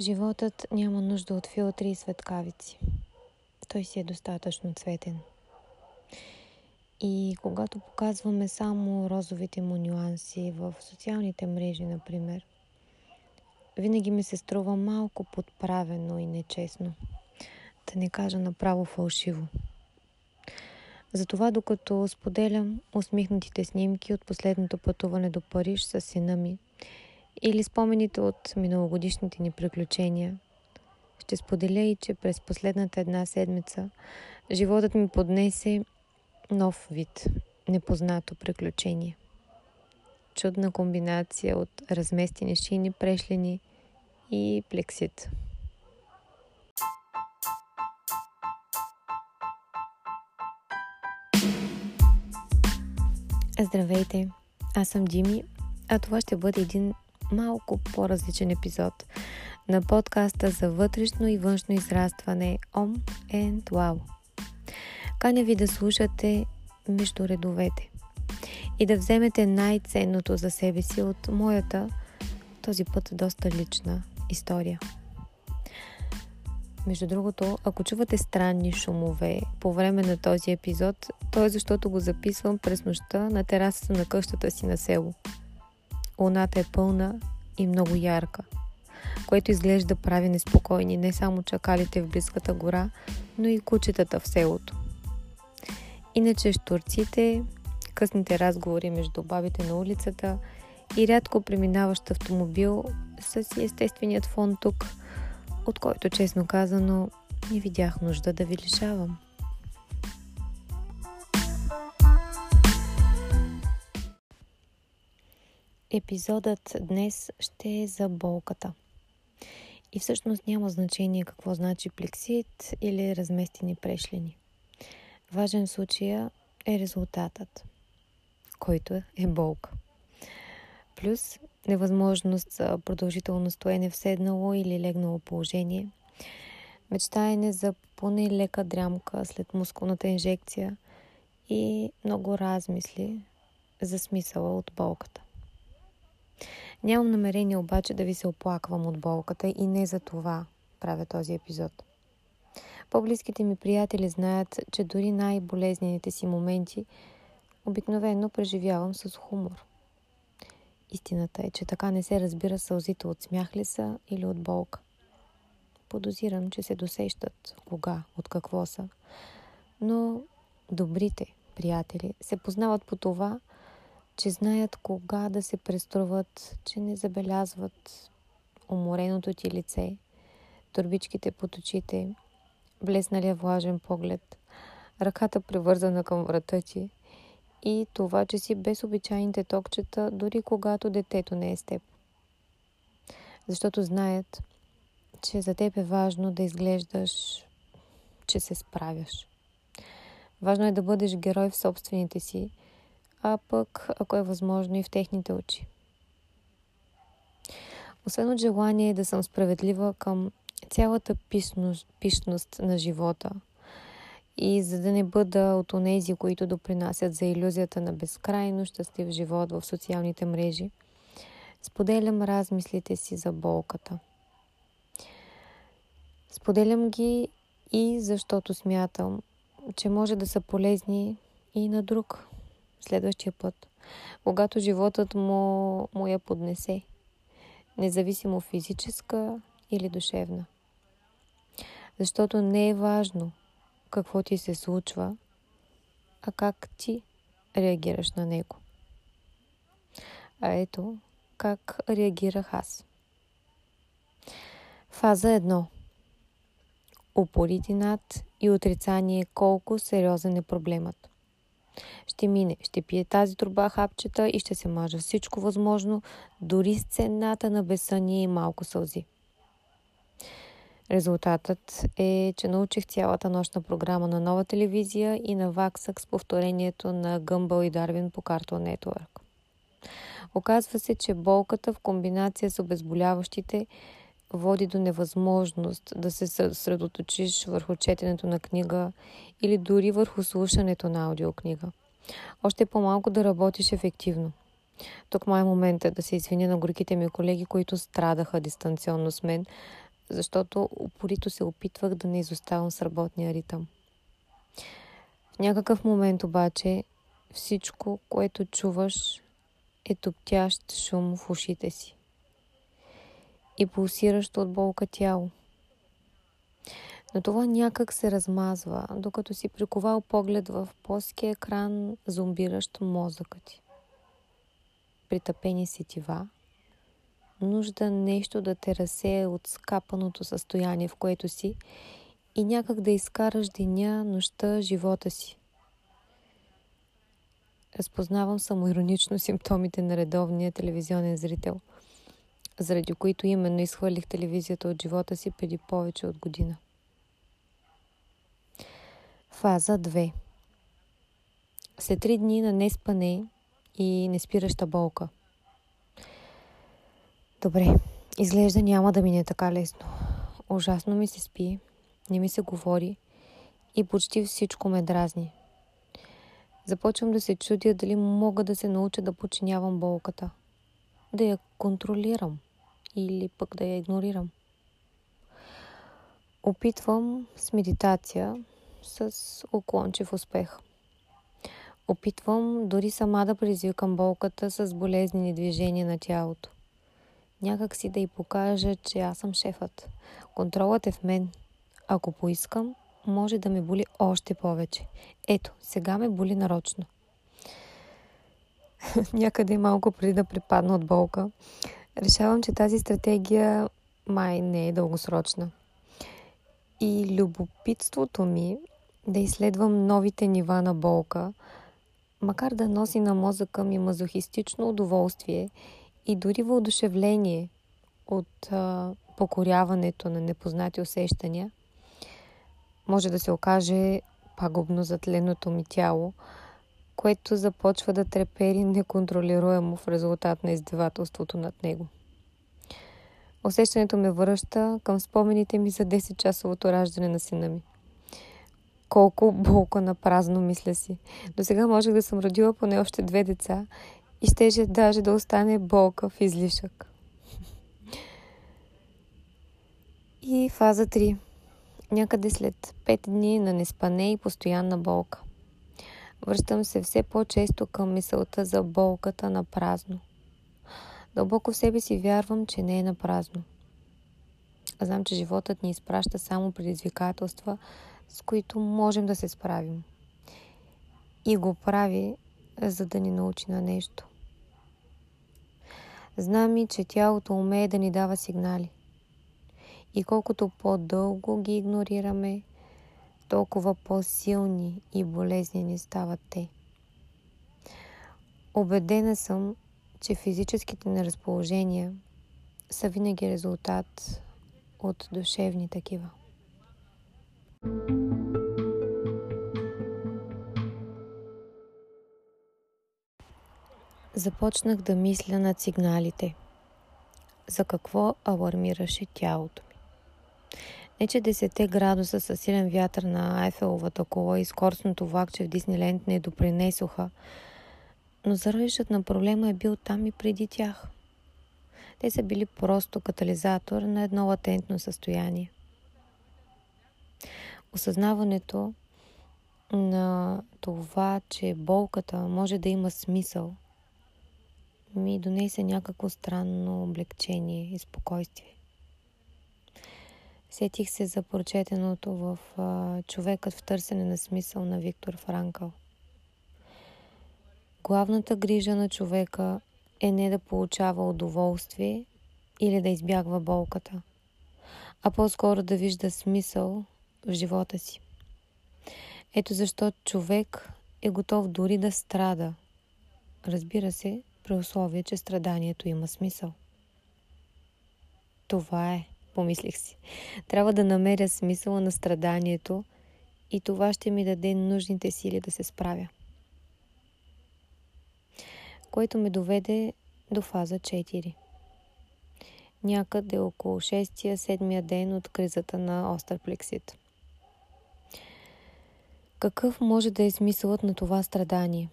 Животът няма нужда от филтри и светкавици. Той си е достатъчно цветен. И когато показваме само розовите му нюанси в социалните мрежи, например, винаги ми се струва малко подправено и нечестно. Да не кажа направо фалшиво. Затова, докато споделям усмихнатите снимки от последното пътуване до Париж с сина ми или спомените от миналогодишните ни приключения, ще споделя и, че през последната една седмица животът ми поднесе нов вид, непознато приключение. Чудна комбинация от разместени шини, прешлени и плексит. Здравейте, аз съм Дими, а това ще бъде един малко по-различен епизод на подкаста за вътрешно и външно израстване Om and Wow. Каня ви да слушате между редовете и да вземете най-ценното за себе си от моята, този път доста лична история. Между другото, ако чувате странни шумове по време на този епизод, то е защото го записвам през нощта на терасата на къщата си на село. Луната е пълна и много ярка, което изглежда прави неспокойни не само чакалите в близката гора, но и кучетата в селото. Иначе штурците, късните разговори между бабите на улицата и рядко преминаващ автомобил с естественият фон тук, от който честно казано не видях нужда да ви лишавам. Епизодът днес ще е за болката. И всъщност няма значение какво значи плексит или разместени прешлени. Важен случая е резултатът, който е болка. Плюс невъзможност за продължително стоене в седнало или легнало положение, мечтаене за поне лека дрямка след мускулната инжекция и много размисли за смисъла от болката. Нямам намерение обаче да ви се оплаквам от болката и не за това правя този епизод. По-близките ми приятели знаят, че дори най-болезнените си моменти обикновено преживявам с хумор. Истината е, че така не се разбира сълзите от смях ли са или от болка. Подозирам, че се досещат кога, от какво са. Но добрите приятели се познават по това, че знаят кога да се преструват, че не забелязват умореното ти лице, турбичките под очите, блесналия влажен поглед, ръката привързана към врата ти и това, че си без обичайните токчета, дори когато детето не е с теб. Защото знаят, че за теб е важно да изглеждаш, че се справяш. Важно е да бъдеш герой в собствените си, а пък, ако е възможно, и в техните очи. Освен от желание да съм справедлива към цялата пишност, на живота и за да не бъда от онези, които допринасят за иллюзията на безкрайно щастлив живот в социалните мрежи, споделям размислите си за болката. Споделям ги и защото смятам, че може да са полезни и на друг следващия път, когато животът му, му я поднесе, независимо физическа или душевна. Защото не е важно какво ти се случва, а как ти реагираш на него. А ето как реагирах аз. Фаза 1. Упорити над и отрицание колко сериозен е проблемът. Ще мине, ще пие тази труба хапчета и ще се мажа всичко възможно, дори с цената на безсъние и малко сълзи. Резултатът е, че научих цялата нощна програма на нова телевизия и наваксах с повторението на Гъмбъл и Дарвин по Cartoon Network. Оказва се, че болката в комбинация с обезболяващите води до невъзможност да се съсредоточиш върху четенето на книга или дори върху слушането на аудиокнига. Още по-малко да работиш ефективно. Тук май е момента да се извиня на горките ми колеги, които страдаха дистанционно с мен, защото упорито се опитвах да не изоставам с работния ритъм. В някакъв момент обаче всичко, което чуваш, е топтящ шум в ушите си и пулсиращо от болка тяло. Но това някак се размазва, докато си приковал поглед в плоския екран, зомбиращ мозъка ти. Притъпени сетива, нужда нещо да те разсее от скапаното състояние, в което си и някак да изкараш деня, нощта, живота си. Разпознавам самоиронично симптомите на редовния телевизионен зрител, заради които именно изхвърлих телевизията от живота си преди повече от година. Фаза 2 След три дни на неспане и неспираща болка. Добре, изглежда няма да мине така лесно. Ужасно ми се спи, не ми се говори и почти всичко ме дразни. Започвам да се чудя дали мога да се науча да подчинявам болката, да я контролирам или пък да я игнорирам. Опитвам с медитация с уклончив успех. Опитвам дори сама да предизвикам болката с болезнени движения на тялото. Някак си да й покажа, че аз съм шефът. Контролът е в мен. Ако поискам, може да ме боли още повече. Ето, сега ме боли нарочно. Някъде малко преди да припадна от болка, решавам, че тази стратегия май не е дългосрочна. И любопитството ми да изследвам новите нива на болка, макар да носи на мозъка ми мазохистично удоволствие и дори въодушевление от а, покоряването на непознати усещания, може да се окаже пагубно за тленото ми тяло, което започва да трепери неконтролируемо в резултат на издевателството над него. Усещането ме връща към спомените ми за 10-часовото раждане на сина ми. Колко болка на празно, мисля си. До сега можех да съм родила поне още две деца и щеше даже да остане болка в излишък. И фаза 3. Някъде след 5 дни на неспане и постоянна болка. Връщам се все по-често към мисълта за болката на празно. Дълбоко в себе си вярвам, че не е на празно. Знам, че животът ни изпраща само предизвикателства, с които можем да се справим. И го прави, за да ни научи на нещо. Знам и, че тялото умее да ни дава сигнали. И колкото по-дълго ги игнорираме, толкова по-силни и болезнени стават те. Обедена съм, че физическите неразположения са винаги резултат от душевни такива. Започнах да мисля над сигналите. За какво алармираше тялото ми? Не, че 10 градуса със силен вятър на Айфеловата кола и скоростното влакче в Дисниленд не допринесоха, но заръжът на проблема е бил там и преди тях. Те са били просто катализатор на едно латентно състояние. Осъзнаването на това, че болката може да има смисъл, ми донесе някакво странно облегчение и спокойствие. Сетих се за прочетеното в Човекът в търсене на смисъл на Виктор Франкъл. Главната грижа на човека е не да получава удоволствие или да избягва болката, а по-скоро да вижда смисъл в живота си. Ето защо човек е готов дори да страда. Разбира се, при условие, че страданието има смисъл. Това е, помислих си. Трябва да намеря смисъла на страданието и това ще ми даде нужните сили да се справя. Което ме доведе до фаза 4. Някъде около 6-7 ден от кризата на остър плексит. Какъв може да е смисълът на това страдание?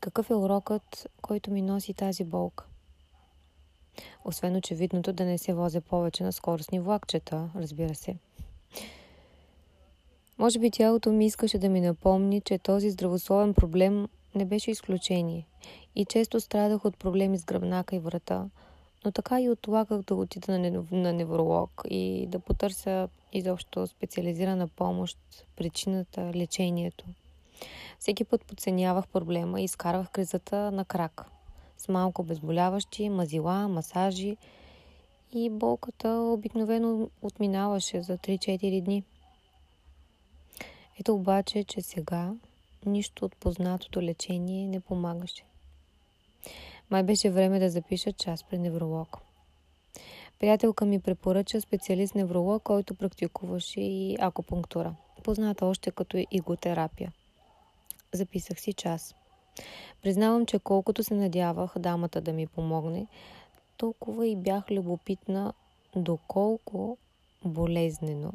Какъв е урокът, който ми носи тази болка? Освен очевидното да не се возя повече на скоростни влакчета, разбира се. Може би тялото ми искаше да ми напомни, че този здравословен проблем не беше изключение. И често страдах от проблеми с гръбнака и врата, но така и отлагах да отида на, невролог и да потърся изобщо специализирана помощ, причината, лечението. Всеки път подценявах проблема и изкарвах кризата на крак. Малко безболяващи, мазила, масажи и болката обикновено отминаваше за 3-4 дни. Ето обаче, че сега нищо от познатото лечение не помагаше. Май беше време да запиша час при невролог. Приятелка ми препоръча специалист-невролог, който практикуваше и акупунктура, позната още като иготерапия. Записах си час. Признавам, че колкото се надявах дамата да ми помогне, толкова и бях любопитна доколко болезнено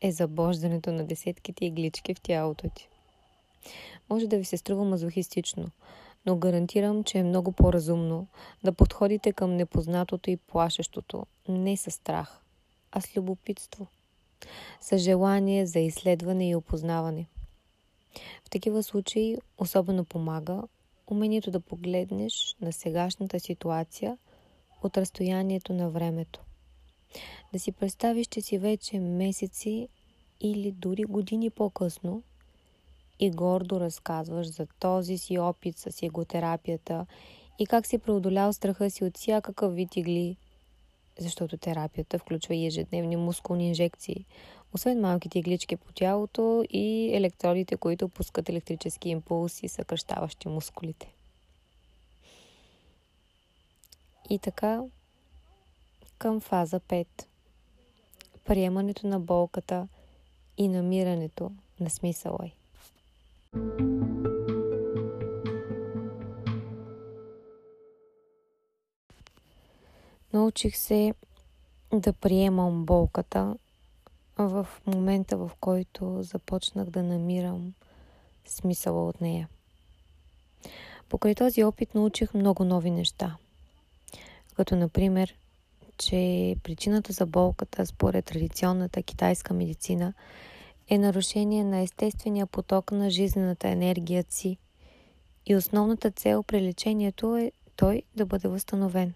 е забождането на десетките иглички в тялото ти. Може да ви се струва мазохистично, но гарантирам, че е много по-разумно да подходите към непознатото и плашещото не с страх, а с любопитство, с желание за изследване и опознаване. В такива случаи особено помага умението да погледнеш на сегашната ситуация от разстоянието на времето. Да си представиш, че си вече месеци или дори години по-късно и гордо разказваш за този си опит с еготерапията и как си преодолял страха си от всякакъв вид игли, защото терапията включва ежедневни мускулни инжекции, освен малките иглички по тялото и електродите, които пускат електрически импулси, съкръщаващи мускулите. И така, към фаза 5. Приемането на болката и намирането на смисъла й. Научих се да приемам болката в момента, в който започнах да намирам смисъла от нея. Покрай този опит научих много нови неща. Като, например, че причината за болката според традиционната китайска медицина е нарушение на естествения поток на жизнената енергия си и основната цел при лечението е той да бъде възстановен.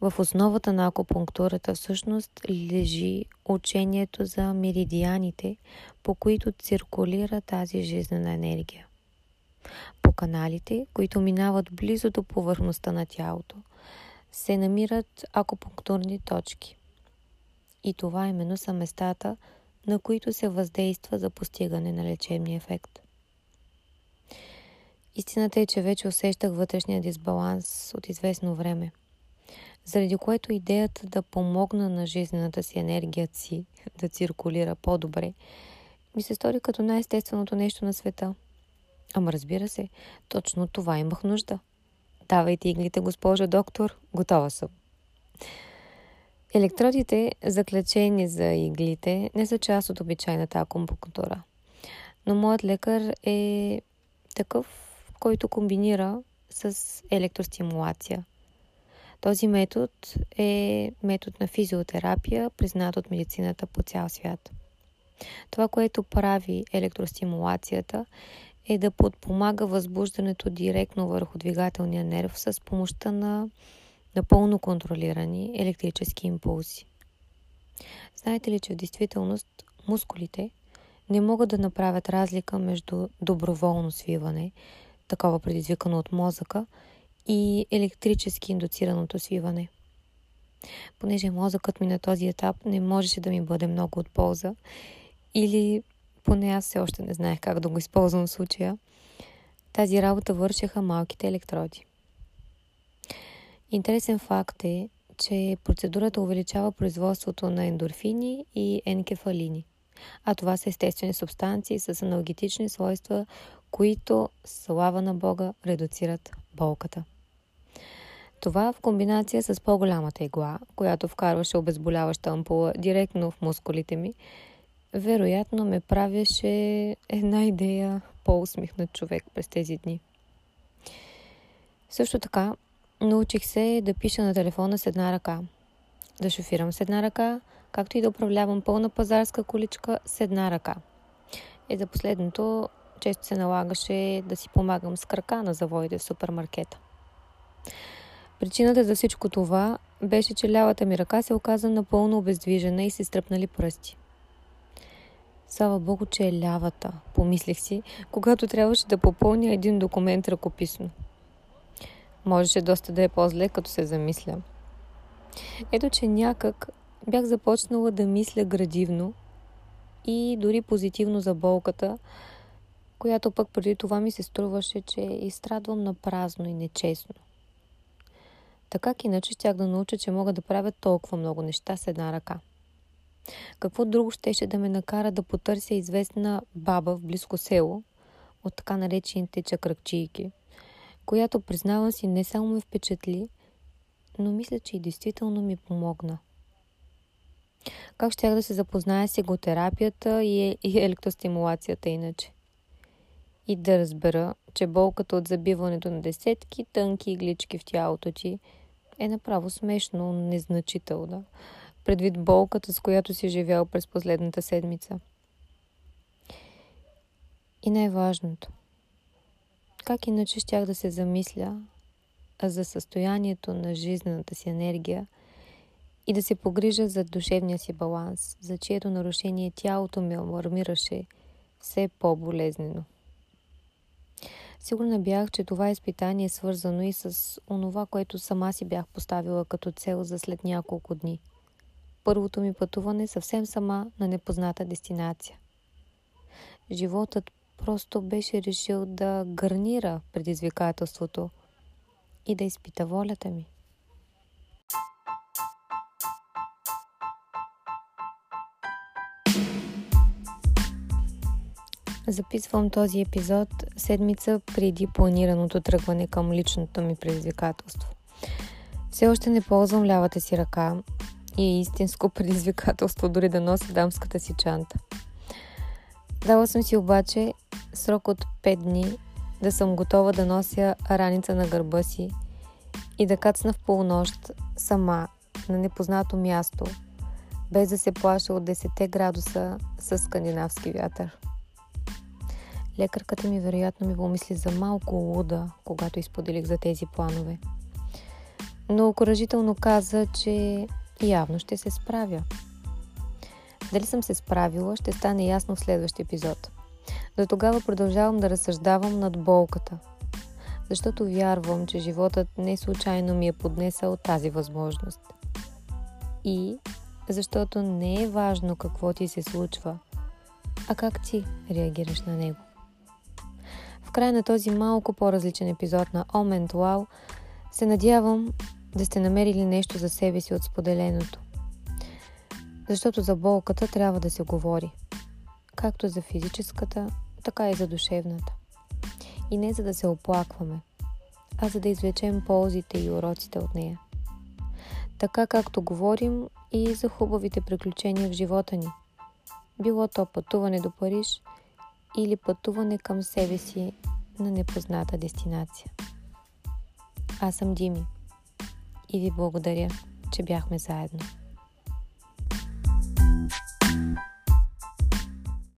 В основата на акупунктурата всъщност лежи учението за меридианите, по които циркулира тази жизнена енергия. По каналите, които минават близо до повърхността на тялото, се намират акупунктурни точки. И това именно са местата, на които се въздейства за постигане на лечебния ефект. Истината е, че вече усещах вътрешния дисбаланс от известно време, заради което идеята да помогна на жизнената си енергия си да циркулира по-добре ми се стори като най-естественото нещо на света. Ама разбира се, точно това имах нужда. Давайте иглите, госпожа доктор, готова съм. Електродите, заклечени за иглите, не са част от обичайната акумпунктура. Но моят лекар е такъв, който комбинира с електростимулация. Този метод е метод на физиотерапия, признат от медицината по цял свят. Това, което прави електростимулацията, е да подпомага възбуждането директно върху двигателния нерв с помощта на напълно контролирани електрически импулси. Знаете ли, че в действителност мускулите не могат да направят разлика между доброволно свиване, такова предизвикано от мозъка, и електрически индуцираното свиване. Понеже мозъкът ми на този етап не можеше да ми бъде много от полза, или поне аз все още не знаех как да го използвам в случая, тази работа вършеха малките електроди. Интересен факт е, че процедурата увеличава производството на ендорфини и енкефалини. А това са естествени субстанции с аналгетични свойства, които, слава на Бога, редуцират болката. Това в комбинация с по-голямата игла, която вкарваше обезболяваща ампула директно в мускулите ми, вероятно ме правеше една идея по-усмихнат човек през тези дни. Също така, Научих се да пиша на телефона с една ръка, да шофирам с една ръка, както и да управлявам пълна пазарска количка с една ръка. И за последното често се налагаше да си помагам с крака на завоите в супермаркета. Причината за всичко това беше, че лявата ми ръка се оказа напълно обездвижена и се стръпнали пръсти. Слава Богу, че е лявата, помислих си, когато трябваше да попълня един документ ръкописно. Можеше доста да е по-зле, като се замисля. Ето, че някак бях започнала да мисля градивно и дори позитивно за болката, която пък преди това ми се струваше, че изстрадвам на празно и нечестно. Така иначе щях да науча, че мога да правя толкова много неща с една ръка. Какво друго щеше да ме накара да потърся известна баба в близко село, от така наречените чакракчийки, която признавам си не само ме впечатли, но мисля, че и действително ми помогна. Как щях да се запозная с еготерапията и, и електростимулацията иначе? И да разбера, че болката от забиването на десетки тънки иглички в тялото ти е направо смешно, незначителна, предвид болката, с която си живял през последната седмица. И най-важното. Как иначе щях да се замисля за състоянието на жизнената си енергия и да се погрижа за душевния си баланс, за чието нарушение тялото ми алармираше все по-болезнено. Сигурна бях, че това изпитание е свързано и с онова, което сама си бях поставила като цел за след няколко дни. Първото ми пътуване съвсем сама на непозната дестинация. Животът просто беше решил да гарнира предизвикателството и да изпита волята ми. Записвам този епизод седмица преди планираното тръгване към личното ми предизвикателство. Все още не ползвам лявата си ръка и е истинско предизвикателство дори да нося дамската си чанта. Дала съм си обаче срок от 5 дни да съм готова да нося раница на гърба си и да кацна в полунощ сама на непознато място, без да се плаша от 10 градуса с скандинавски вятър. Лекарката ми вероятно ми помисли за малко луда, когато изподелих за тези планове. Но окоръжително каза, че явно ще се справя. Дали съм се справила, ще стане ясно в следващия епизод. До тогава продължавам да разсъждавам над болката, защото вярвам, че животът не случайно ми е поднесъл тази възможност. И защото не е важно какво ти се случва, а как ти реагираш на него края на този малко по-различен епизод на Omen Wow се надявам да сте намерили нещо за себе си от споделеното. Защото за болката трябва да се говори. Както за физическата, така и за душевната. И не за да се оплакваме, а за да извлечем ползите и уроците от нея. Така както говорим и за хубавите приключения в живота ни. Било то пътуване до Париж – или пътуване към себе си на непозната дестинация. Аз съм Дими и ви благодаря, че бяхме заедно.